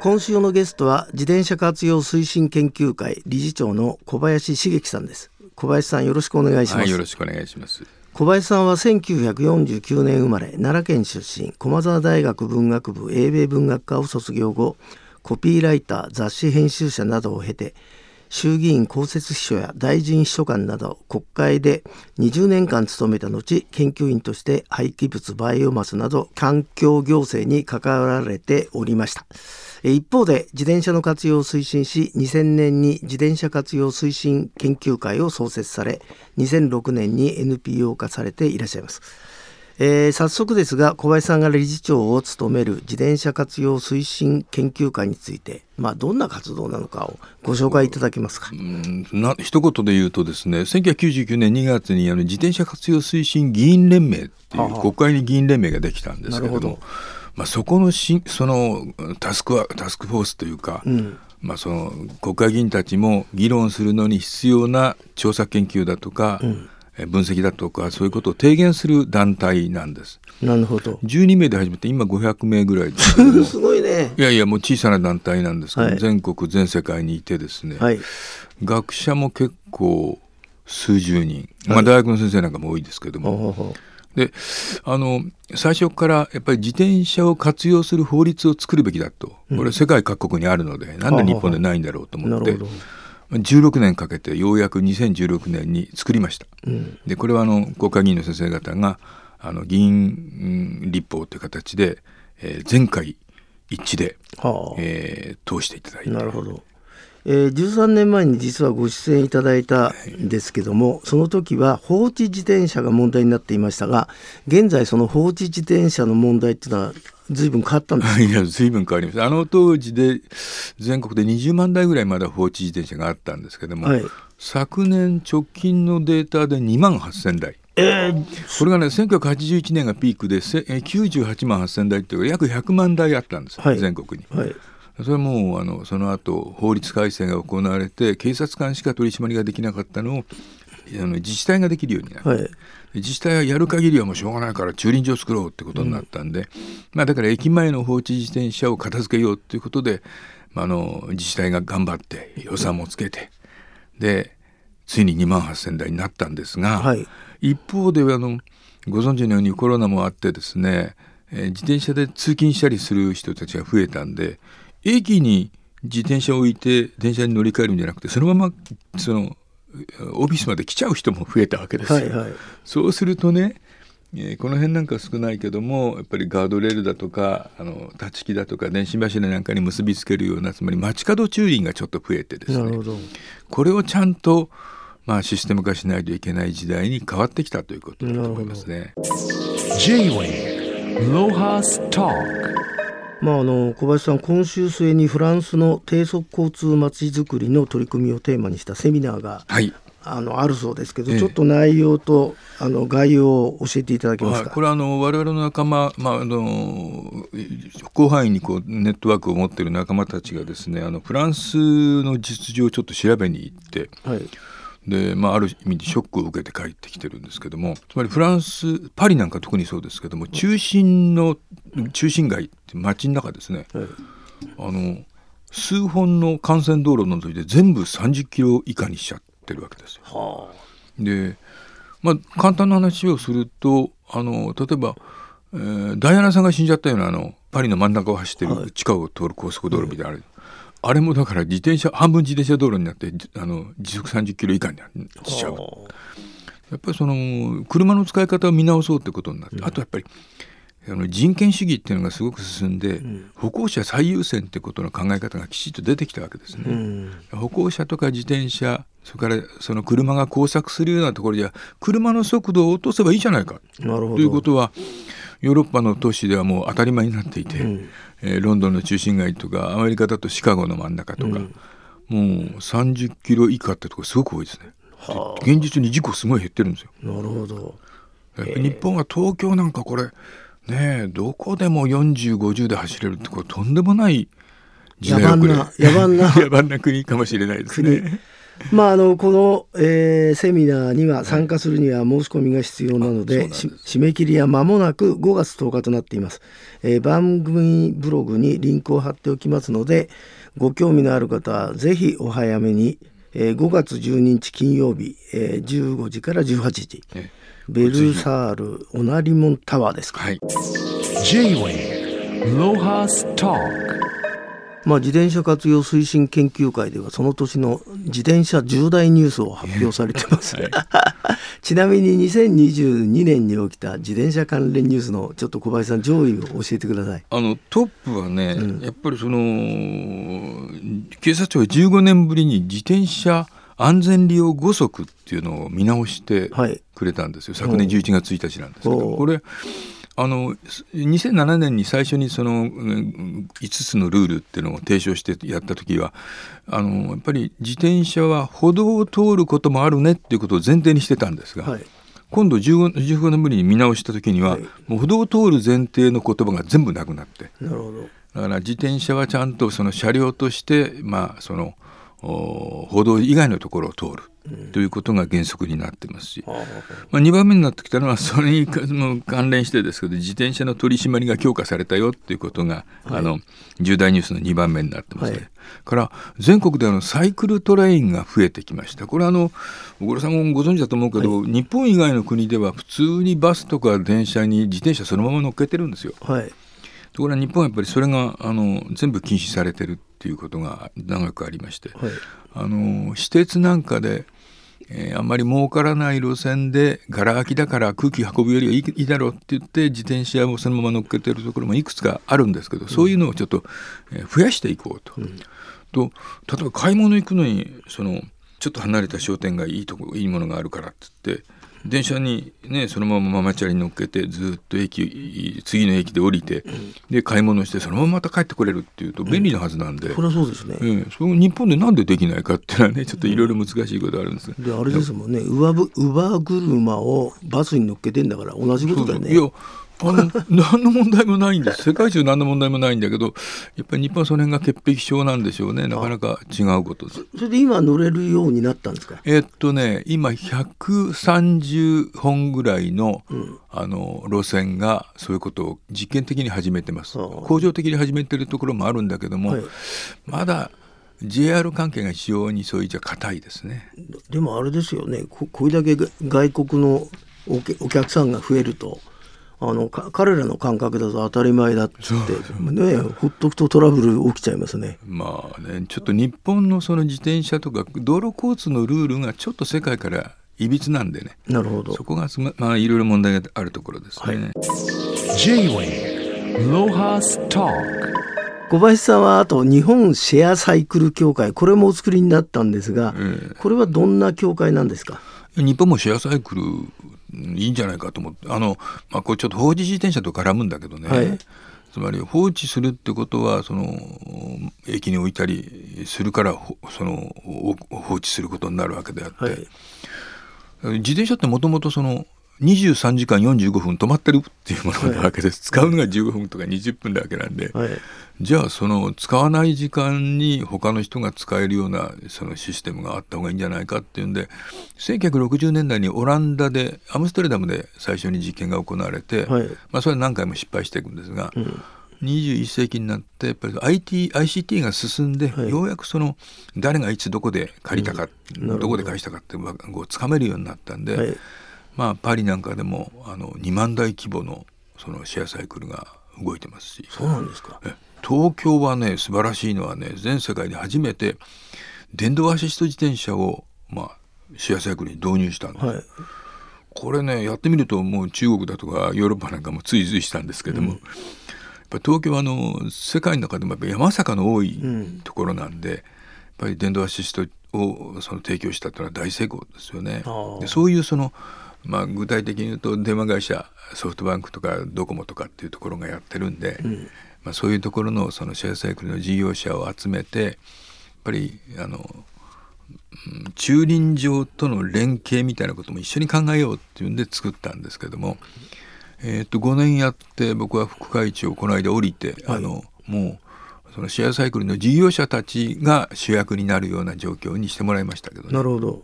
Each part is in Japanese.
今週のゲストは自転車活用推進研究会理事長の小林茂樹さんです。小林さんよろしくお願いします、はい、よろしくお願いします。小林さんは1949年生まれ奈良県出身駒澤大学文学部英米文学科を卒業後コピーライター雑誌編集者などを経て衆議院公設秘書や大臣秘書官など国会で20年間務めた後研究員として廃棄物バイオマスなど環境行政に関わられておりました。一方で自転車の活用を推進し2000年に自転車活用推進研究会を創設され2006年に NPO 化されていらっしゃいます。えー、早速ですが小林さんが理事長を務める自転車活用推進研究会について、まあ、どんな活動なのかをご紹介いただけますか？うんな一言で言うとですね1999年2月にあの自転車活用推進議員連盟っていう国会に議員連盟ができたんですけれども、まあ、そこのしそのタスクはタスクフォースというか、うん。まあ、その国会議員たちも議論するのに必要な調査研究だとか、うん分析だとかそういうことを提言する団体なんです。なるほど。12名で始めて今500名ぐらいです すごいね。いやいやもう小さな団体なんですけど、はい、全国全世界にいてですね、はい、学者も結構数十人、まあ、大学の先生なんかも多いですけども。はい、であの最初からやっぱり自転車を活用する法律を作るべきだと、これ世界各国にあるので、うん、なんで日本でないんだろうと思って。16年かけてようやく2016年に作りました。うん、でこれはあの国会議員の先生方があの議員立法という形で、えー、全会一致で、はあ、えー、通していただいて。なるほどえー、13年前に実はご出演いただいたんですけども、はい、その時は放置自転車が問題になっていましたが現在その放置自転車の問題っていうのは随分変わったんです いや随分変わりました。あの当時で全国で20万台ぐらいまだ放置自転車があったんですけども、はい、昨年直近のデータで2万8000台。えー、これがね1981年がピークで98万8000台っていう約100万台あったんです、はい、全国に。はい。それはもうあのその後法律改正が行われて警察官しか取り締まりができなかったのをあの自治体ができるようになる、はい、自治体はやる限りはもうしょうがないから駐輪場作ろうってことになったんで、うん、まあ、だから駅前の放置自転車を片付けようということで、まあ、あの自治体が頑張って予算もつけてでついに2万8,000台になったんですが、はい、一方であのご存知のようにコロナもあってですね、えー、自転車で通勤したりする人たちが増えたんで駅に自転車を置いて電車に乗り換えるんじゃなくてそのままそのオフィスまで来ちゃう人も増えたわけですよ。はいはい、そうするとね、えー、この辺なんか少ないけどもやっぱりガードレールだとかあの立ち木だとか電信柱なんかに結びつけるようなつまり街角駐輪がちょっと増えてですね。これをちゃんとまあシステム化しないといけない時代に変わってきたということだと思いますね。J-Way ロハスタまあ、あの小林さん、今週末にフランスの低速交通まちづくりの取り組みをテーマにしたセミナーが、はい、あのあるそうですけど、ええ、ちょっと内容とあの概要を教えていただけますか？これはあの我々の仲間、まあ、あの広範囲にこうネットワークを持っている仲間たちがですねあのフランスの実情をちょっと調べに行って。はいで、まあ、ある意味でショックを受けて帰ってきてるんですけどもつまりフランスパリなんか特にそうですけども中心の中心街街の中ですね、はい、あの数本の幹線道路を除いて全部30キロ以下にしちゃってるわけですよ。はあ、で、まあ、簡単な話をするとあの例えば、えー、ダイアナさんが死んじゃったようなあのパリの真ん中を走ってる地下を通る高速道路みたいな、はいあれもだから自転車半分自転車道路になってあの時速30キロ以下にしちゃう。やっぱりその車の使い方を見直そうってことになって、うん、あとやっぱりあの人権主義っていうのがすごく進んで、うん、歩行者最優先ってことの考え方がきちっと出てきたわけですね。うん、歩行者とか自転車それからその車が交錯するようなところじゃ車の速度を落とせばいいじゃないかということはヨーロッパの都市ではもう当たり前になっていて、うん、えー、ロンドンの中心街とかアメリカだとシカゴの真ん中とか、うん、もう30キロ以下ってとこすごく多いですね。はあ、現実に事故すごい減ってるんですよ。なるほど。日本は東京なんかこれねどこでも4050で走れるってこれとんでもない時代遅れ。野蛮な野蛮な。国かもしれないですね。まああのこの、えー、セミナーには参加するには申し込みが必要なので,、締め切りは間もなく5月10日となっています、えー、番組ブログにリンクを貼っておきますのでご興味のある方はぜひお早めに、えー、5月12日金曜日、えー、15時から18時、ベルサールオナリモンタワーですか、はい、J-Way ロハスターまあ、自転車活用推進研究会ではその年の自転車重大ニュースを発表されてます、はい、ちなみに2022年に起きた自転車関連ニュースのちょっと小林さん上位を教えてください。あのトップはね、うん、やっぱりその警察庁は15年ぶりに自転車安全利用5則っていうのを見直してくれたんですよ、はい、昨年11月1日なんですけど、これあの2007年に最初にその5つのルールっていうのを提唱してやった時はあのやっぱり自転車は歩道を通ることもあるねっていうことを前提にしてたんですが、はい、今度 15, 15年ぶりに見直した時には、はい、もう歩道を通る前提の言葉が全部なくなって。なるほど。だから自転車はちゃんとその車両として、まあ、その歩道以外のところを通る。ということが原則になってますし、まあ、2番目になってきたのはそれに関連してですけど自転車の取り締まりが強化されたよっていうことが、はい、あの重大ニュースの2番目になってますね。はい、から全国であのサイクルトレインが増えてきました。これはあの小倉さんもご存知だと思うけど、はい、日本以外の国では普通にバスとか電車に自転車そのまま乗っけてるんですよ。はいところが日本はやっぱりそれがあの全部禁止されてるっていうことが長くありまして、はい、あの私鉄なんかでえー、あんまり儲からない路線でがら空きだから空気運ぶよりはいいだろうって言って自転車をそのまま乗っけてるところもいくつかあるんですけど、そういうのをちょっと、え増やしていこうと。うん、と例えば買い物行くのにそのちょっと離れた商店街いいとこいいものがあるからって言って電車にねそのままママチャリに乗っけてずっと駅次の駅で降りて、うん、で買い物してそのまままた帰ってこれるっていうと便利なはずなんで、うん、それはそうですね、うん、その日本でなんでできないかっていうのはねちょっといろいろ難しいことあるんです、であれですもんね。ウバウバ車をバスに乗っけてんだから同じことだよね。いやあの何の問題もないんです。世界中何の問題もないんだけどやっぱり日本はその辺が潔癖症なんでしょうね。なかなか違うことそれで今乗れるようになったんですか？えー、っとね今130本ぐらいのうん、あの路線がそういうことを実験的に始めてます。恒常的に始めてるところもあるんだけども、はい、まだ JR 関係が非常にそういうじゃ硬いですね。でもあれですよね。ここれだけ外国のお客さんが増えるとあの彼らの感覚だと当たり前だって。ねほっとくとトラブル起きちゃいますね。まあねちょっと日本のその自転車とか道路交通のルールがちょっと世界からいびつなんでね。なるほど。そこがまあいろいろ問題があるところですね。はい、小林さんはあと日本シェアサイクル協会これもお作りになったんですが、えー、これはどんな協会なんですか？日本もシェアサイクルいいんじゃないかと思って。あの、まあ、これちょっと放置自転車と絡むんだけどね、はい、つまり放置するってことはその駅に置いたりするからその放置することになるわけであって、はい、自転車ってもともとその23時間45分止まってる？っていうものなわけです、はい、使うのが15分とか20分だけなんで、はい、じゃあその使わない時間に他の人が使えるようなそのシステムがあった方がいいんじゃないかっていうんで1960年代にオランダでアムステルダムで最初に実験が行われて、はい、まあ、それは何回も失敗していくんですが。うん。21世紀になってやっぱり IT ICT が進んで、はい、ようやくその誰がいつどこで借りたか、うん、ど。こで返したかってこうつかめるようになったんで、はい、まあ、パリなんかでもあの2万台規模のそのシェアサイクルが動いてますし。そうなんですか。東京はね素晴らしいのはね全世界で初めて電動アシスト自転車を、まあ、シェアサイクルに導入したんです、はい、これねやってみるともう中国だとかヨーロッパなんかも追随したんですけども、うん、やっぱ東京はあの世界の中でもやっぱ山坂の多いところなんで、うん、やっぱり電動アシストをその提供したというのは大成功ですよね。でそういうそのまあ、具体的に言うと電話会社ソフトバンクとかドコモとかっていうところがやってるんで、うん、まあ、そういうところのそのシェアサイクルの事業者を集めてやっぱりあの駐輪場との連携みたいなことも一緒に考えようっていうんで作ったんですけども、えー、と5年やって僕は副会長この間降りて、はい、あのもうそのシェアサイクルの事業者たちが主役になるような状況にしてもらいましたけどね。なるほど。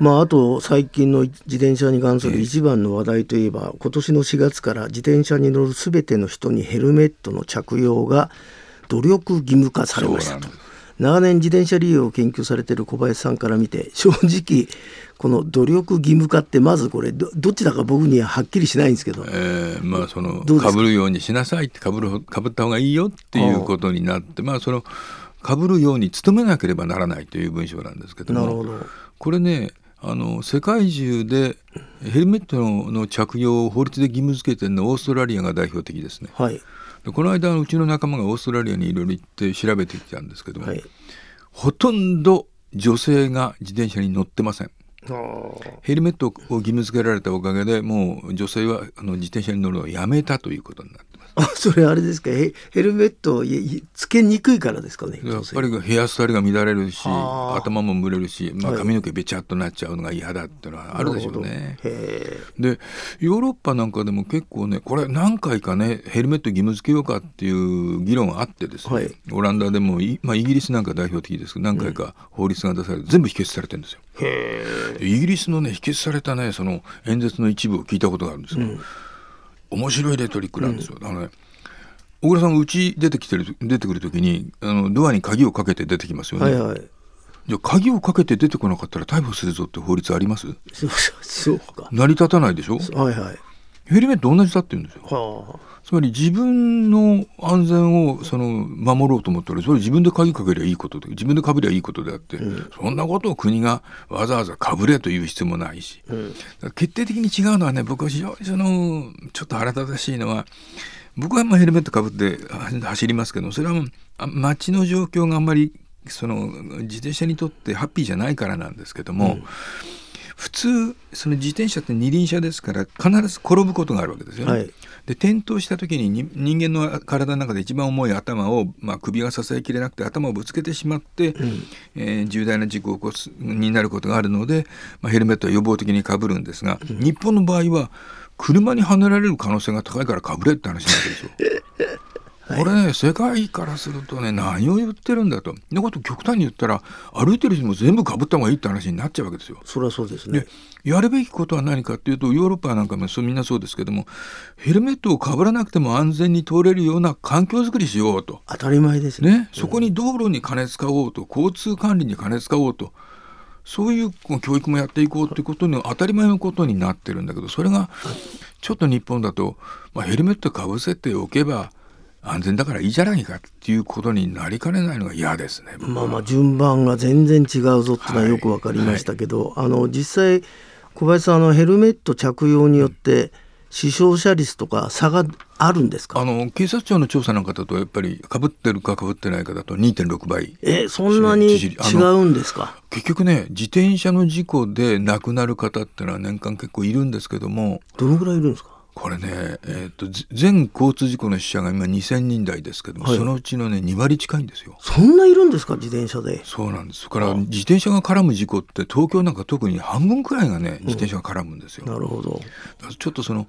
まあ、あと最近の自転車に関する一番の話題といえば、今年の4月から自転車に乗るすべての人にヘルメットの着用が努力義務化されましたと。長年自転車利用を研究されている小林さんから見て正直この努力義務化ってまずこれどっちだか僕にははっきりしないんですけど、えー、まあそのか？ぶるようにしなさいってかぶるかぶった方がいいよっていうことになってまあそのかぶるように努めなければならないという文章なんですけどもこれねあの世界中でヘルメットの着用を法律で義務付けてるのはオーストラリアが代表的ですね。はい、でこの間うちの仲間がオーストラリアにいろいろ行って調べてきたんですけども、はい、ほとんど女性が自転車に乗ってません。ヘルメットを義務付けられたおかげでもう女性はあの自転車に乗るのをやめたということになってます。あそれあれですか？ヘルメットをつけにくいからですかね？やっぱりヘアスタイルが乱れるし頭も蒸れるし、まあ、髪の毛べちゃっとなっちゃうのが嫌だっていうのはあるでしょうね。でヨーロッパなんかでも結構ねこれ何回かねヘルメット義務付けようかっていう議論があってですね、はい、オランダでもまあ、イギリスなんか代表的ですけど何回か法律が出されて、全部否決されてるんですよ。イギリスのね否決されたねその演説の一部を聞いたことがあるんですよ。うん面白いレトリックなんですよ。うん、あのね小倉さんうち出てきてる出てくる時にあのドアに鍵をかけて出てきますよね。はいはい、じゃ鍵をかけて出てこなかったら逮捕するぞって法律あります？そうか。成り立たないでしょ？はいはいヘルメット同じだって言うんですよ。はあ。つまり自分の安全をその守ろうと思ったらそれ自分で鍵かけりゃいいことで自分でかぶりゃいいことであって、うん、そんなことを国がわざわざかぶれという必要もないし、うん、決定的に違うのはね僕は非常にそのちょっと腹立たしいのは僕はまあヘルメットかぶって走りますけどそれは街の状況があんまりその自転車にとってハッピーじゃないからなんですけども。うん普通その自転車って二輪車ですから必ず転ぶことがあるわけですよね。はい、で転倒した時に人間の体の中で一番重い頭を、まあ、首が支えきれなくて頭をぶつけてしまって、うん、えー、重大な事故を起こすになることがあるので、まあ、ヘルメットは予防的にかぶるんですが、うん、日本の場合は車にはねられる可能性が高いからかぶれって話なわけですよ。これね世界からするとね何を言ってるんだと。のこと極端に言ったら歩いてる人も全部かぶった方がいいって話になっちゃうわけですよ。それはそうですね。やるべきことは何かっていうとヨーロッパなんかもそうみんなそうですけどもヘルメットをかぶらなくても安全に通れるような環境づくりしようと。当たり前ですね。ねそこに道路に金使おうと交通管理に金使おうと。そういう教育もやっていこうってことに当たり前のことになってるんだけどそれがちょっと日本だと、まあ、ヘルメットかぶせておけば安全だからいいじゃないかっていうことになりかねないのが嫌ですね。まあまあ順番が全然違うぞっていうのはよく分かりましたけど、はい。はい、あの実際小林さんあのヘルメット着用によって、死傷者率とか差があるんですか？あの警察庁の調査なんかだとやっぱりかぶってるかかぶってないかだと2.6倍。えそんなに違うんですか？結局ね自転車の事故で亡くなる方っていうのは年間結構いるんですけども。どのぐらいいるんですか？これね、えーと、全交通事故の死者が今2000人台ですけども、はい、そのうちのね2割近いんですよ。そんないるんですか？自転車で。そうなんです。から自転車が絡む事故って東京なんか特に半分くらいがね自転車が絡むんですよ。うん、なるほど。ちょっとその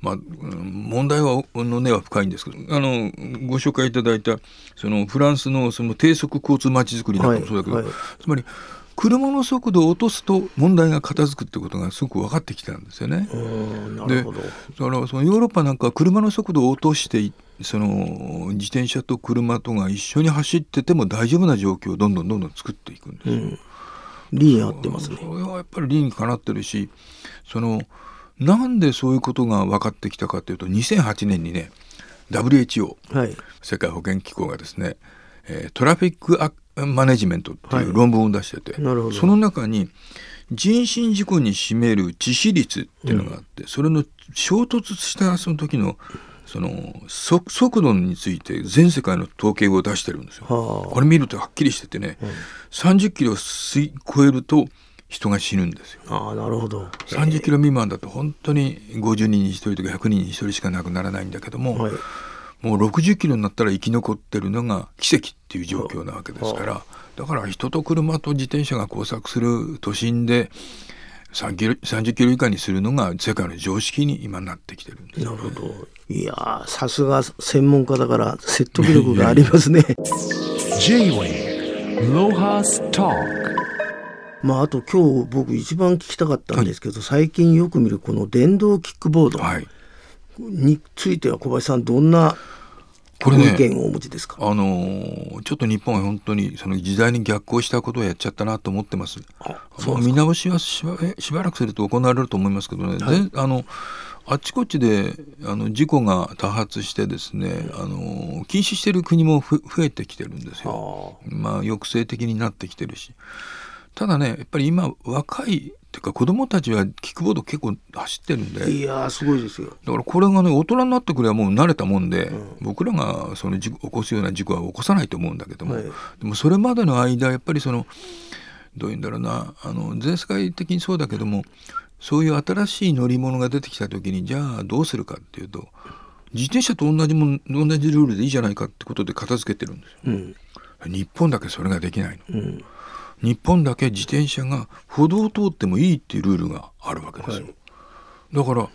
まあ、問題はの根は深いんですけどあのご紹介いただいたそのフランスのその低速交通まちづくりなんかもそうだけど、はいはい、つまり車の速度を落とすと問題が片付くってことがすごく分かってきたんですよね。でだからそのヨーロッパなんか車の速度を落としてその自転車と車とが一緒に走ってても大丈夫な状況をどんどんどんどん作っていくんですよ。うん、理に合ってますね。それはやっぱり理にかなってるしそのなんでそういうことが分かってきたかというと2008年にね WHO、はい、世界保健機構がですね、えー、トラフィックアマネジメントっていう論文を出してて、はい、その中に人身事故に占める致死率っていうのがあって、うん、それの衝突したその時のその速度について全世界の統計を出してるんですよ。これ見るとはっきりしててね、うん、30キロ超えると人が死ぬんですよ。あなるほど。30キロ未満だと本当に50人に1人とか100人に1人しか亡くならないんだけども、はいもう60キロになったら生き残ってるのが奇跡っていう状況なわけですから。だから人と車と自転車が交錯する都心で30キロ ,30 キロ以下にするのが世界の常識に今なってきてるんです、ね、なるほど。いやさすが専門家だから説得力がありますね。J-Way ロハスターまあ、あと今日僕一番聞きたかったんですけど、はい、最近よく見るこの電動キックボードについては小林さんどんなこれね、意見をお持ちですか、あのー、ちょっと日本は本当にその時代に逆行したことをやっちゃったなと思ってます。あそう見直しはしばしばらくすると行われると思いますけどね、はい、あのあちこちであの事故が多発してですね、あの禁止している国も増えてきてるんですよ。まあ、抑制的になってきてるし。ただねやっぱり今若いっていうか子供たちはキックボード結構走ってるんで。いやすごいですよ。だからこれがね大人になってくればもう慣れたもんで、うん、僕らがその起こすような事故は起こさないと思うんだけども、はい、でもそれまでの間やっぱりそのどういうんだろうなあの全世界的にそうだけどもそういう新しい乗り物が出てきた時にじゃあどうするかっていうと自転車と同じもん同じルールでいいじゃないかってことで片付けてるんですよ。うん、日本だけそれができないの。うん日本だけ自転車が歩道を通ってもいいっていうルールがあるわけですよ。はい、だから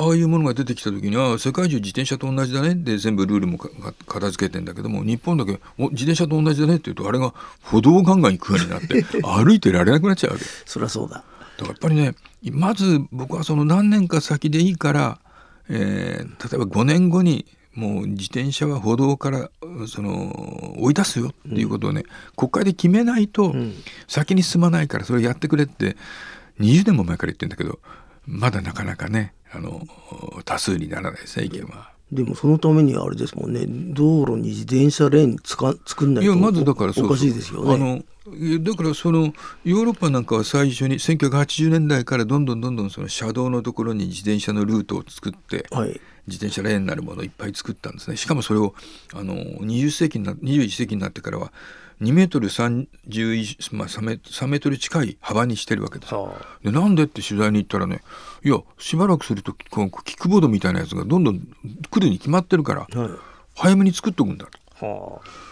ああいうものが出てきた時には世界中自転車と同じだねって全部ルールも片付けてんだけども日本だけお自転車と同じだねって言うとあれが歩道をガンガン行くようになって 歩いてられなくなっちゃうわけ。そりゃそうだ。だからやっぱりねまず僕はその何年か先でいいから、えー、例えば5年後にもう自転車は歩道からその追い出すよっていうことをね、うん、国会で決めないと先に進まないからそれやってくれって20年も前から言ってんだけどまだなかなかねあの多数にならないですね意見は。でもそのためにあれですもんね道路に自転車レーンつか作んないといやまずだからおかしいですよね。あのだからそのヨーロッパなんかは最初に1980年代からどんどんどんどんその車道のところに自転車のルートを作って、はい、自転車レーンになるものをいっぱい作ったんですね。しかもそれをあの20世紀にな21世紀になってからは2メートル30、まあ、3, メ3メートル近い幅にしてるわけですでなんでって取材に行ったらねいやしばらくするとこのキックボードみたいなやつがどんどん来るに決まってるから、はい、早めに作っとくんだ。と。はあ。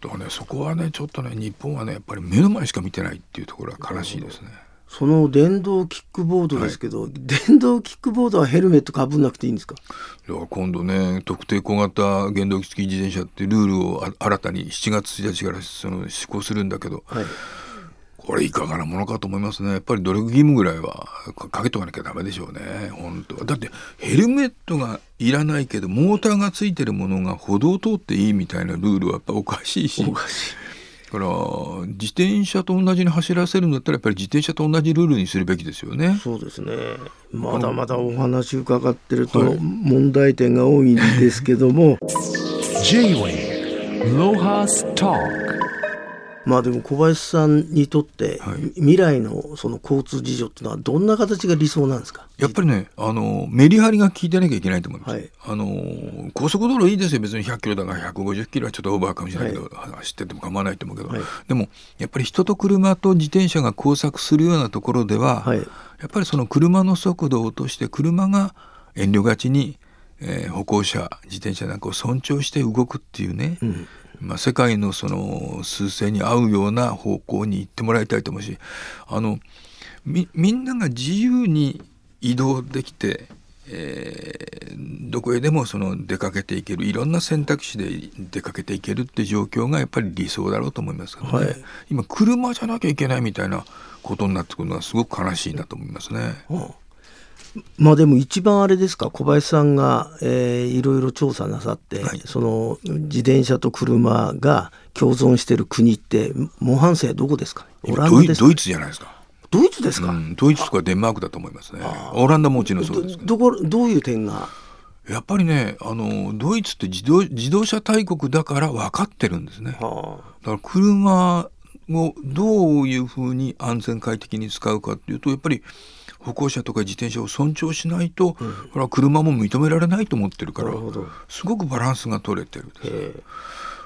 だからねそこはねちょっとね日本はねやっぱり目の前しか見てないっていうところは悲しいですね。その電動キックボードですけど、はい、電動キックボードはヘルメットかぶんなくていいんですか？いや今度ね特定小型原動機付き自転車ってルールを新たに7月1日からその施行するんだけど、はい、これいかがなものかと思いますね。やっぱり努力義務ぐらいはかけとかなきゃダメでしょうね。本当は。だってヘルメットがいらないけどモーターがついてるものが歩道を通っていいみたいなルールはやっぱおかしいし。おかしい。だから自転車と同じに走らせるんだったらやっぱり自転車と同じルールにするべきですよね。そうですね。まだまだお話伺ってると問題点が多いんですけども。J-Way ロハスターまあでも小林さんにとって、はい、未来のその交通事情っていうのはどんな形が理想なんですか？やっぱりねあのメリハリが効いてなきゃいけないと思います、はい、あの高速道路いいですよ。別に100キロだから150キロはちょっとオーバーかもしれないけど、はい、走ってても構わないと思うけど、はい、でもやっぱり人と車と自転車が交錯するようなところでは、やっぱりその車の速度を落として車が遠慮がちにえー、歩行者自転車なんかを尊重して動くっていうね、うん、まあ、世界のその数勢に合うような方向に行ってもらいたいと思うしあのみみんなが自由に移動できて、えー、どこへでもその出かけていけるいろんな選択肢で出かけていけるって状況がやっぱり理想だろうと思いますけどね、はい、今車じゃなきゃいけないみたいなことになってくるのはすごく悲しいなと思いますね。うんまあでも一番あれですか小林さんが、えー、いろいろ調査なさって、はい、その自転車と車が共存している国って模範生どこですか？オランダですドイツじゃないですか。ドイツですか、うん、ドイツとかデンマークだと思いますね。オランダももちろんそうですど。こどういう点が？やっぱりねあのドイツって自動自動車大国だから分かってるんですね、はあ、だから車をどういうふうに安全快適に使うかっていうとやっぱり歩行者とか自転車を尊重しないと、うん、車も認められないと思ってるからすごくバランスが取れてる。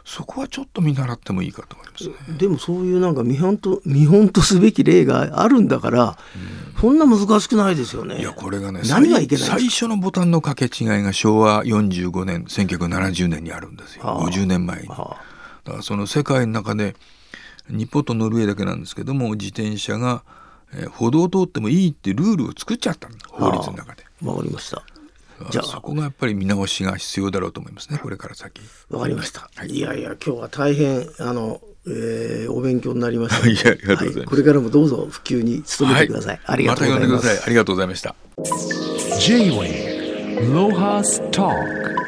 そこはちょっと見習ってもいいかと思います、ね、でもそういうなんか見本と 見本とすべき例があるんだから、うん、そんな難しくないですよね。いやこれがね何がいけない最初のボタンの掛け違いが昭和45年1970年にあるんですよ、はあ、50年前に。はあ、だからその世界の中で日本とノルウェーだけなんですけども自転車がえー、歩道を通ってもいいってルールを作っちゃった法律の中で。わかりました。じゃあそこがやっぱり見直しが必要だろうと思いますねこれから先。わかりました。はい、いやいや今日は大変あの、えー、お勉強になりました。いやありがとうございます、はい、これからもどうぞ普及に努めてください。はい、ありがとうございます。また呼んでください。ありがとうございました。J-Way ロハスター